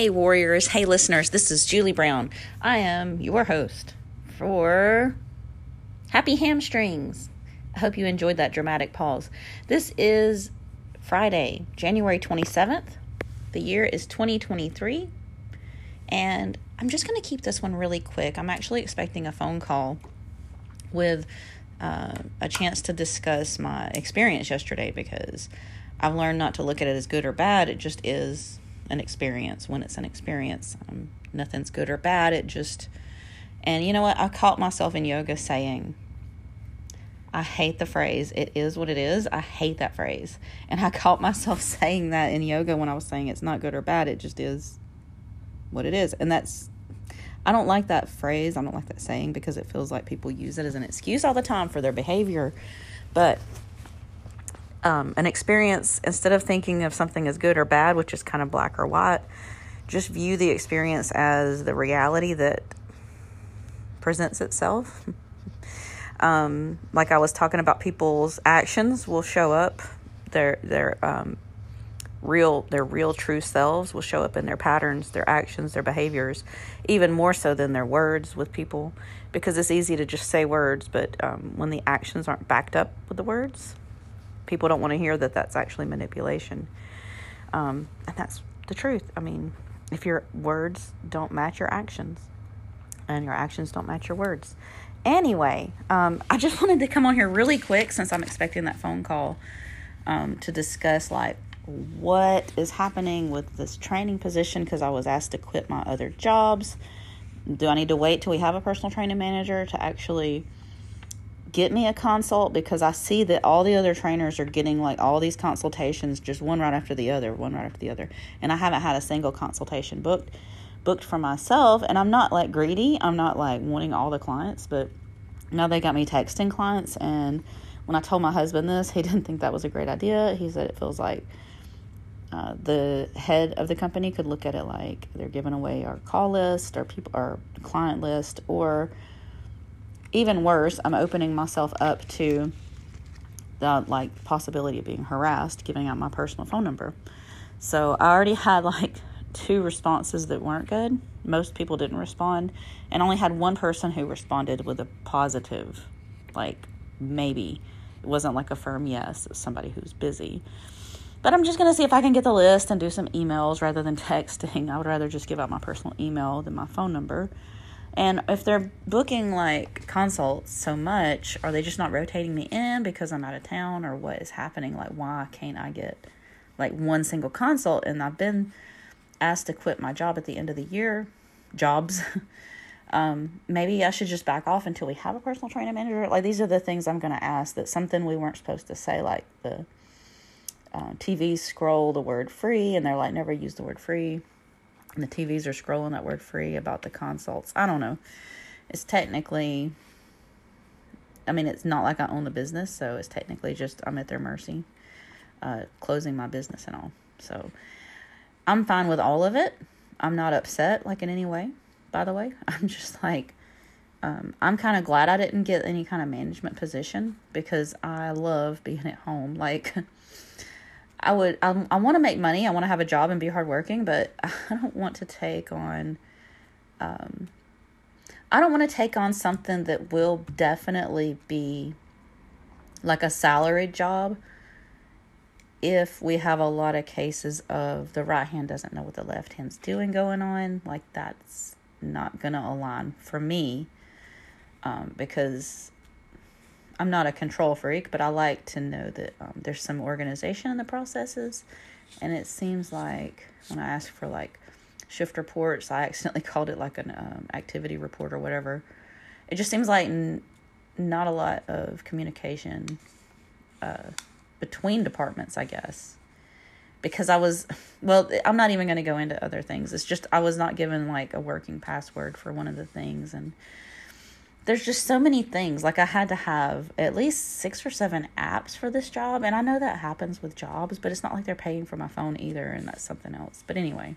Hey, warriors. Hey, listeners. This is Julie Brown. I am your host for Happy Hamstrings. I hope you enjoyed that dramatic pause. This is Friday, January 27th. The year is 2023. And I'm just going to keep this one really quick. I'm actually expecting a phone call with uh, a chance to discuss my experience yesterday because I've learned not to look at it as good or bad. It just is an experience when it's an experience. Um, nothing's good or bad. It just, and you know what? I caught myself in yoga saying, I hate the phrase, it is what it is. I hate that phrase. And I caught myself saying that in yoga when I was saying it's not good or bad. It just is what it is. And that's, I don't like that phrase. I don't like that saying because it feels like people use it as an excuse all the time for their behavior. But um, an experience, instead of thinking of something as good or bad, which is kind of black or white, just view the experience as the reality that presents itself. um, like I was talking about, people's actions will show up. Their their um, real their real true selves will show up in their patterns, their actions, their behaviors, even more so than their words with people, because it's easy to just say words, but um, when the actions aren't backed up with the words, people don't want to hear that that's actually manipulation. Um, and that's the truth. I mean, if your words don't match your actions and your actions don't match your words. Anyway, um, I just wanted to come on here really quick since I'm expecting that phone call um, to discuss like what is happening with this training position because I was asked to quit my other jobs. Do I need to wait till we have a personal training manager to actually get me a consult because I see that all the other trainers are getting like all these consultations just one right after the other, one right after the other. And I haven't had a single consultation booked booked for myself and I'm not like greedy. I'm not like wanting all the clients, but now they got me texting clients and when I told my husband this, he didn't think that was a great idea. He said it feels like uh, the head of the company could look at it like they're giving away our call list or people our client list or even worse, I'm opening myself up to the like possibility of being harassed, giving out my personal phone number. So I already had like two responses that weren't good. Most people didn't respond, and only had one person who responded with a positive, like maybe. It wasn't like a firm yes, it was somebody who's busy. But I'm just going to see if I can get the list and do some emails rather than texting. I would rather just give out my personal email than my phone number. And if they're booking like consults so much, are they just not rotating me in because I'm out of town or what is happening? Like, why can't I get like one single consult? And I've been asked to quit my job at the end of the year, jobs. um, maybe I should just back off until we have a personal training manager. Like, these are the things I'm going to ask that something we weren't supposed to say, like the uh, TV scroll the word free, and they're like, never use the word free the TVs are scrolling that word free about the consults. I don't know. It's technically, I mean, it's not like I own the business, so it's technically just I'm at their mercy, uh, closing my business and all. So I'm fine with all of it. I'm not upset, like in any way, by the way. I'm just like, um, I'm kind of glad I didn't get any kind of management position because I love being at home. Like, I would I, I want to make money. I want to have a job and be hardworking, but I don't want to take on um I don't want to take on something that will definitely be like a salaried job if we have a lot of cases of the right hand doesn't know what the left hand's doing going on, like that's not going to align for me um, because I'm not a control freak, but I like to know that um, there's some organization in the processes. And it seems like when I ask for like shift reports, I accidentally called it like an um, activity report or whatever. It just seems like n- not a lot of communication uh, between departments, I guess. Because I was, well, I'm not even going to go into other things. It's just I was not given like a working password for one of the things. And there's just so many things. Like I had to have at least six or seven apps for this job, and I know that happens with jobs, but it's not like they're paying for my phone either, and that's something else. But anyway,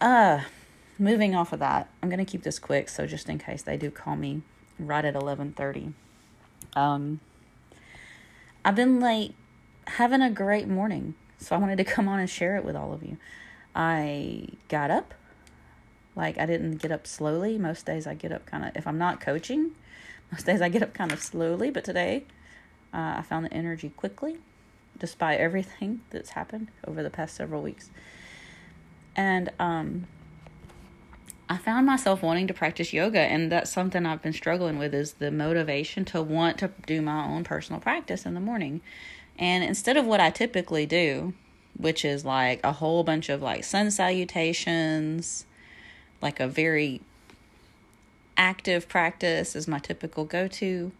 uh, moving off of that, I'm gonna keep this quick, so just in case they do call me right at eleven thirty. Um, I've been like having a great morning, so I wanted to come on and share it with all of you. I got up. Like I didn't get up slowly. Most days I get up kind of, if I'm not coaching, most days I get up kind of slowly. But today uh, I found the energy quickly, despite everything that's happened over the past several weeks. And um, I found myself wanting to practice yoga, and that's something I've been struggling with is the motivation to want to do my own personal practice in the morning. And instead of what I typically do, which is like a whole bunch of like sun salutations, like a very active practice is my typical go to.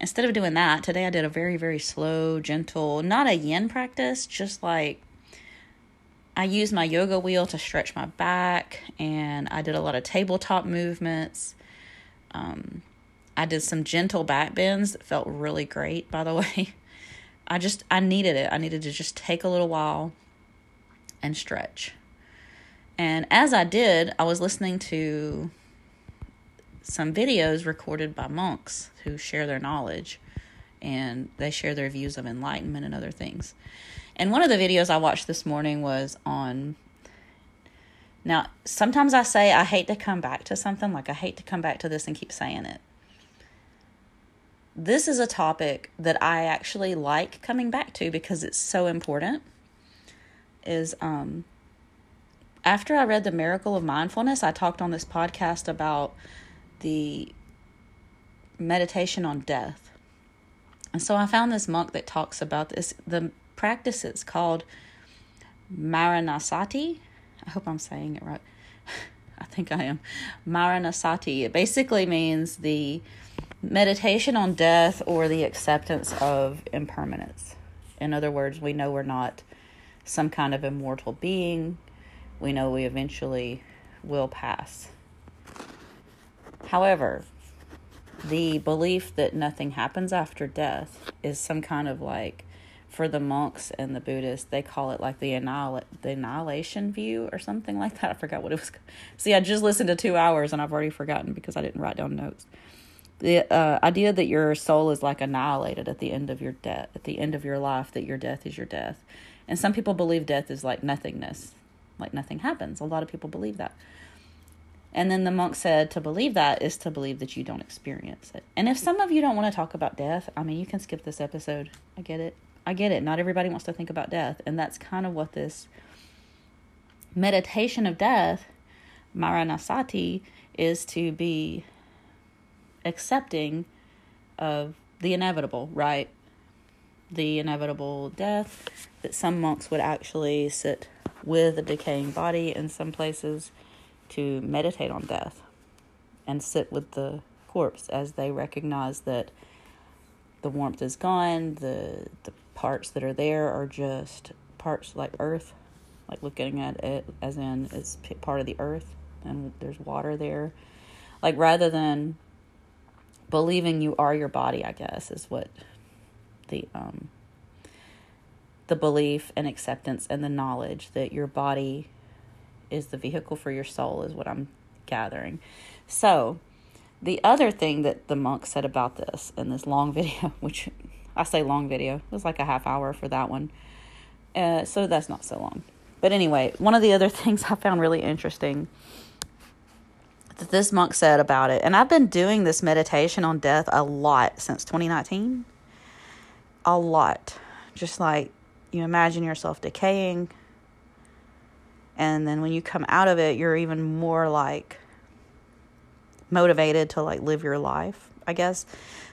Instead of doing that, today I did a very, very slow, gentle, not a yin practice, just like I used my yoga wheel to stretch my back and I did a lot of tabletop movements. Um, I did some gentle back bends that felt really great, by the way. I just, I needed it. I needed to just take a little while and stretch. And as I did, I was listening to some videos recorded by monks who share their knowledge and they share their views of enlightenment and other things. And one of the videos I watched this morning was on. Now, sometimes I say I hate to come back to something, like I hate to come back to this and keep saying it. This is a topic that I actually like coming back to because it's so important. Is um after I read The Miracle of Mindfulness, I talked on this podcast about the meditation on death. And so I found this monk that talks about this. The practice practices called Maranasati. I hope I'm saying it right. I think I am. Maranasati. It basically means the meditation on death or the acceptance of impermanence. In other words, we know we're not some kind of immortal being. We know we eventually will pass. However, the belief that nothing happens after death is some kind of like for the monks and the Buddhists, they call it like the annihil- the annihilation view or something like that. I forgot what it was. See, I just listened to two hours and I've already forgotten because I didn't write down notes. The uh, idea that your soul is like annihilated at the end of your death, at the end of your life, that your death is your death. And some people believe death is like nothingness, like nothing happens. A lot of people believe that. And then the monk said to believe that is to believe that you don't experience it. And if some of you don't want to talk about death, I mean, you can skip this episode. I get it. I get it. Not everybody wants to think about death. And that's kind of what this meditation of death, Maranasati, is to be accepting of the inevitable, right? The inevitable death that some monks would actually sit with a decaying body in some places to meditate on death and sit with the corpse as they recognize that the warmth is gone, the the parts that are there are just parts like earth, like looking at it as in it's part of the earth and there's water there. Like rather than believing you are your body, I guess is what the um the belief and acceptance and the knowledge that your body is the vehicle for your soul is what I'm gathering. So, the other thing that the monk said about this in this long video, which I say long video. It was like a half hour for that one. Uh, so that's not so long. But anyway, one of the other things I found really interesting that this monk said about it, and I've been doing this meditation on death a lot since 2019. A lot. Just like you imagine yourself decaying, and then when you come out of it, you're even more like motivated to like live your life, I guess.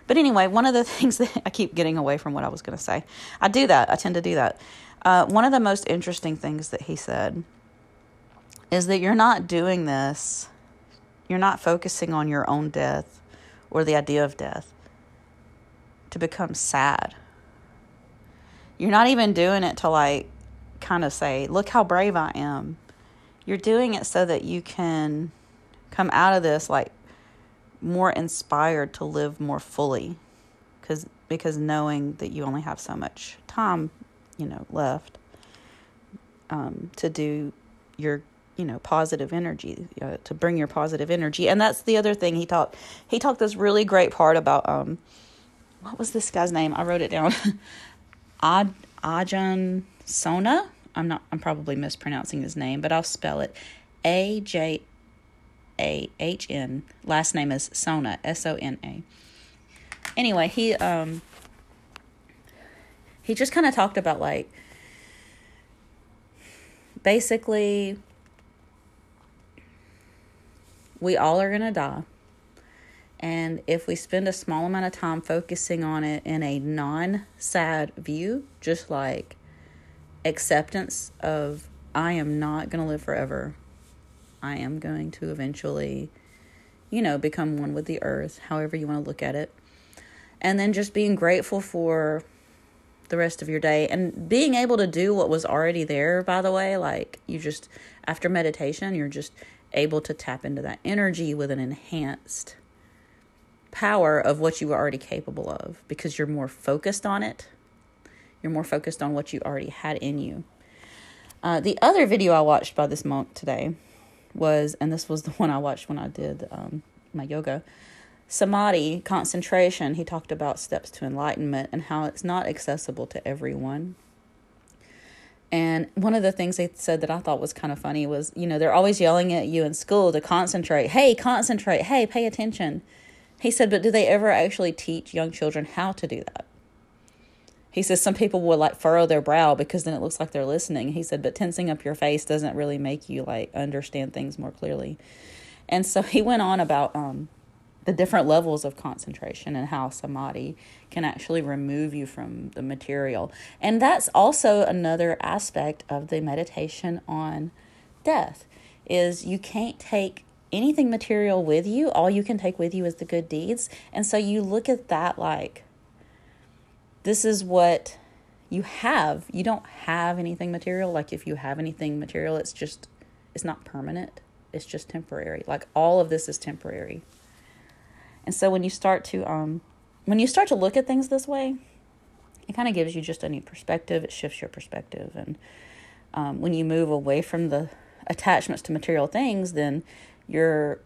But anyway, one of the things that I keep getting away from what I was going to say, I do that. I tend to do that. Uh, one of the most interesting things that he said is that you're not doing this, you're not focusing on your own death or the idea of death to become sad. You're not even doing it to like kind of say, look how brave I am. You're doing it so that you can come out of this like more inspired to live more fully because because knowing that you only have so much time you know left um, to do your you know positive energy uh, to bring your positive energy. And that's the other thing. He talked he talked this really great part about um what was this guy's name? I wrote it down Ad, Ajahn Sona I'm not I'm probably mispronouncing his name, but I'll spell it A J A H N. Last name is Sona, S O N A. Anyway, he um he just kind of talked about like basically we all are to die. And if we spend a small amount of time focusing on it in a non sad view, just like acceptance of I am not going to live forever. I am going to eventually, you know, become one with the earth, however you want to look at it. And then just being grateful for the rest of your day and being able to do what was already there, by the way. Like, you just, after meditation, you're just able to tap into that energy with an enhanced power of what you were already capable of because you're more focused on it you're more focused on what you already had in you. Uh, the other video I watched by this monk today was, and this was the one I watched when I did um, my yoga, samadhi, concentration. He talked about steps to enlightenment and how it's not accessible to everyone. And one of the things they said that I thought was kind of funny was, you know, they're always yelling at you in school to concentrate. Hey, concentrate. Hey, pay attention. He said, but do they ever actually teach young children how to do that? He says some people will like furrow their brow because then it looks like they're listening. He said, but tensing up your face doesn't really make you like understand things more clearly. And so he went on about um, the different levels of concentration and how samadhi can actually remove you from the material. And that's also another aspect of the meditation on death is you can't take anything material with you. All you can take with you is the good deeds. And so you look at that like this is what you have. You don't have anything material. Like if you have anything material, it's just, it's not permanent. It's just temporary. Like all of this is temporary. And so when you start to, um, when you start to look at things this way, it kind of gives you just a new perspective. It shifts your perspective. And um, when you move away from the attachments to material things, then you're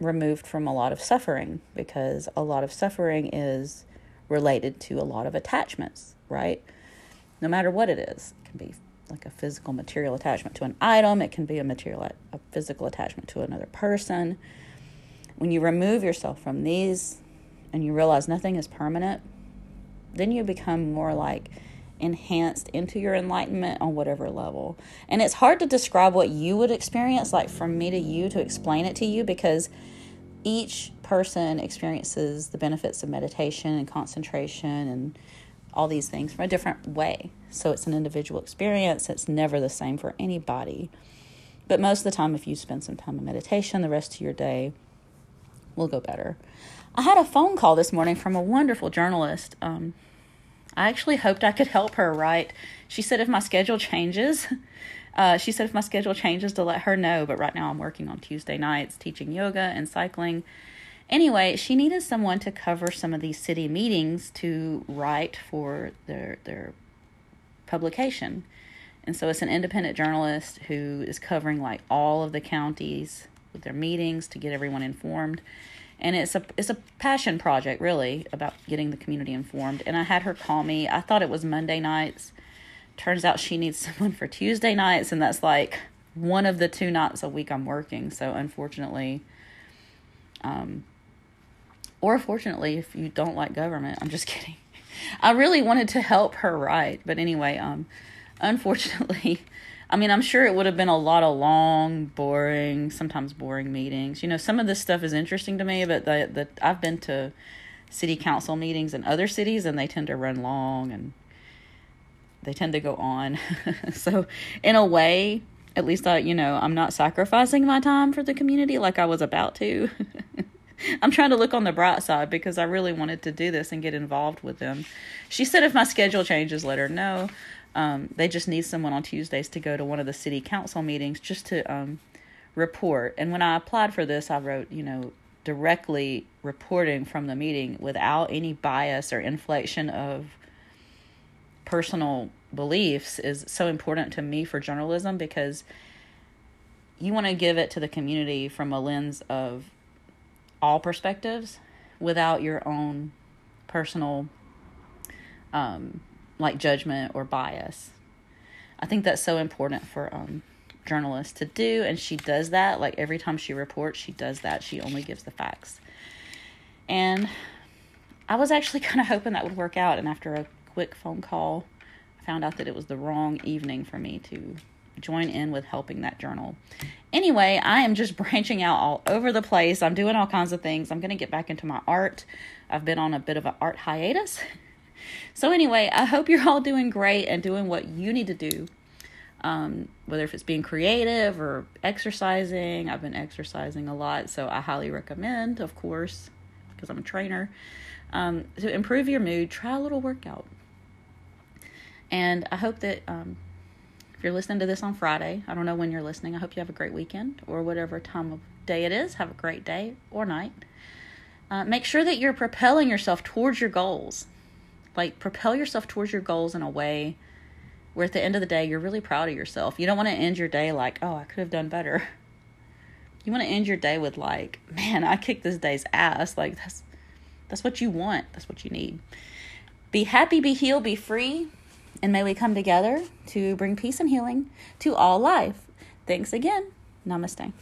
removed from a lot of suffering because a lot of suffering is related to a lot of attachments, right? No matter what it is, it can be like a physical material attachment to an item, it can be a material a physical attachment to another person. When you remove yourself from these and you realize nothing is permanent, then you become more like enhanced into your enlightenment on whatever level. And it's hard to describe what you would experience, like from me to you, to explain it to you because each person experiences the benefits of meditation and concentration and all these things from a different way. So it's an individual experience. It's never the same for anybody. But most of the time, if you spend some time in meditation, the rest of your day will go better. I had a phone call this morning from a wonderful journalist. Um, I actually hoped I could help her write. She said if my schedule changes, uh, she said if my schedule changes to let her know, but right now I'm working on Tuesday nights teaching yoga and cycling. Anyway, she needed someone to cover some of these city meetings to write for their their publication. And so it's an independent journalist who is covering like all of the counties with their meetings to get everyone informed. And it's a it's a passion project really about getting the community informed. And I had her call me. I thought it was Monday nights turns out she needs someone for Tuesday nights, and that's like one of the two nights a week I'm working. So unfortunately, um, or fortunately, if you don't like government, I'm just kidding. I really wanted to help her write, but anyway, um, unfortunately, I mean, I'm sure it would have been a lot of long, boring, sometimes boring meetings. You know, some of this stuff is interesting to me, but the the I've been to city council meetings in other cities, and they tend to run long and they tend to go on. so, in a way, at least I, you know, I'm not sacrificing my time for the community like I was about to. I'm trying to look on the bright side because I really wanted to do this and get involved with them. She said if my schedule changes, let her know. Um, they just need someone on Tuesdays to go to one of the city council meetings just to um, report. And when I applied for this, I wrote, you know, directly reporting from the meeting without any bias or inflation of personal beliefs is so important to me for journalism because you want to give it to the community from a lens of all perspectives without your own personal um, like judgment or bias I think that's so important for um, journalists to do, and she does that. Like every time she reports, she does that. She only gives the facts. And I was actually kind of hoping that would work out, and after a quick phone call, I found out that it was the wrong evening for me to join in with helping that journal. Anyway, I am just branching out all over the place. I'm doing all kinds of things. I'm going to get back into my art. I've been on a bit of an art hiatus. So, anyway, I hope you're all doing great and doing what you need to do. Um, whether if it's being creative or exercising, I've been exercising a lot, so I highly recommend, of course, because I'm a trainer. Um, to improve your mood, try a little workout. And I hope that um, if you're listening to this on Friday, I don't know when you're listening, I hope you have a great weekend or whatever time of day it is. Have a great day or night. Uh, make sure that you're propelling yourself towards your goals. Like, propel yourself towards your goals in a way where at the end of the day, you're really proud of yourself. You don't want to end your day like, oh, I could have done better. You want to end your day with, like, man, I kicked this day's ass. Like, that's. That's what you want. That's what you need. Be happy, be healed, be free. And may we come together to bring peace and healing to all life. Thanks again. Namaste.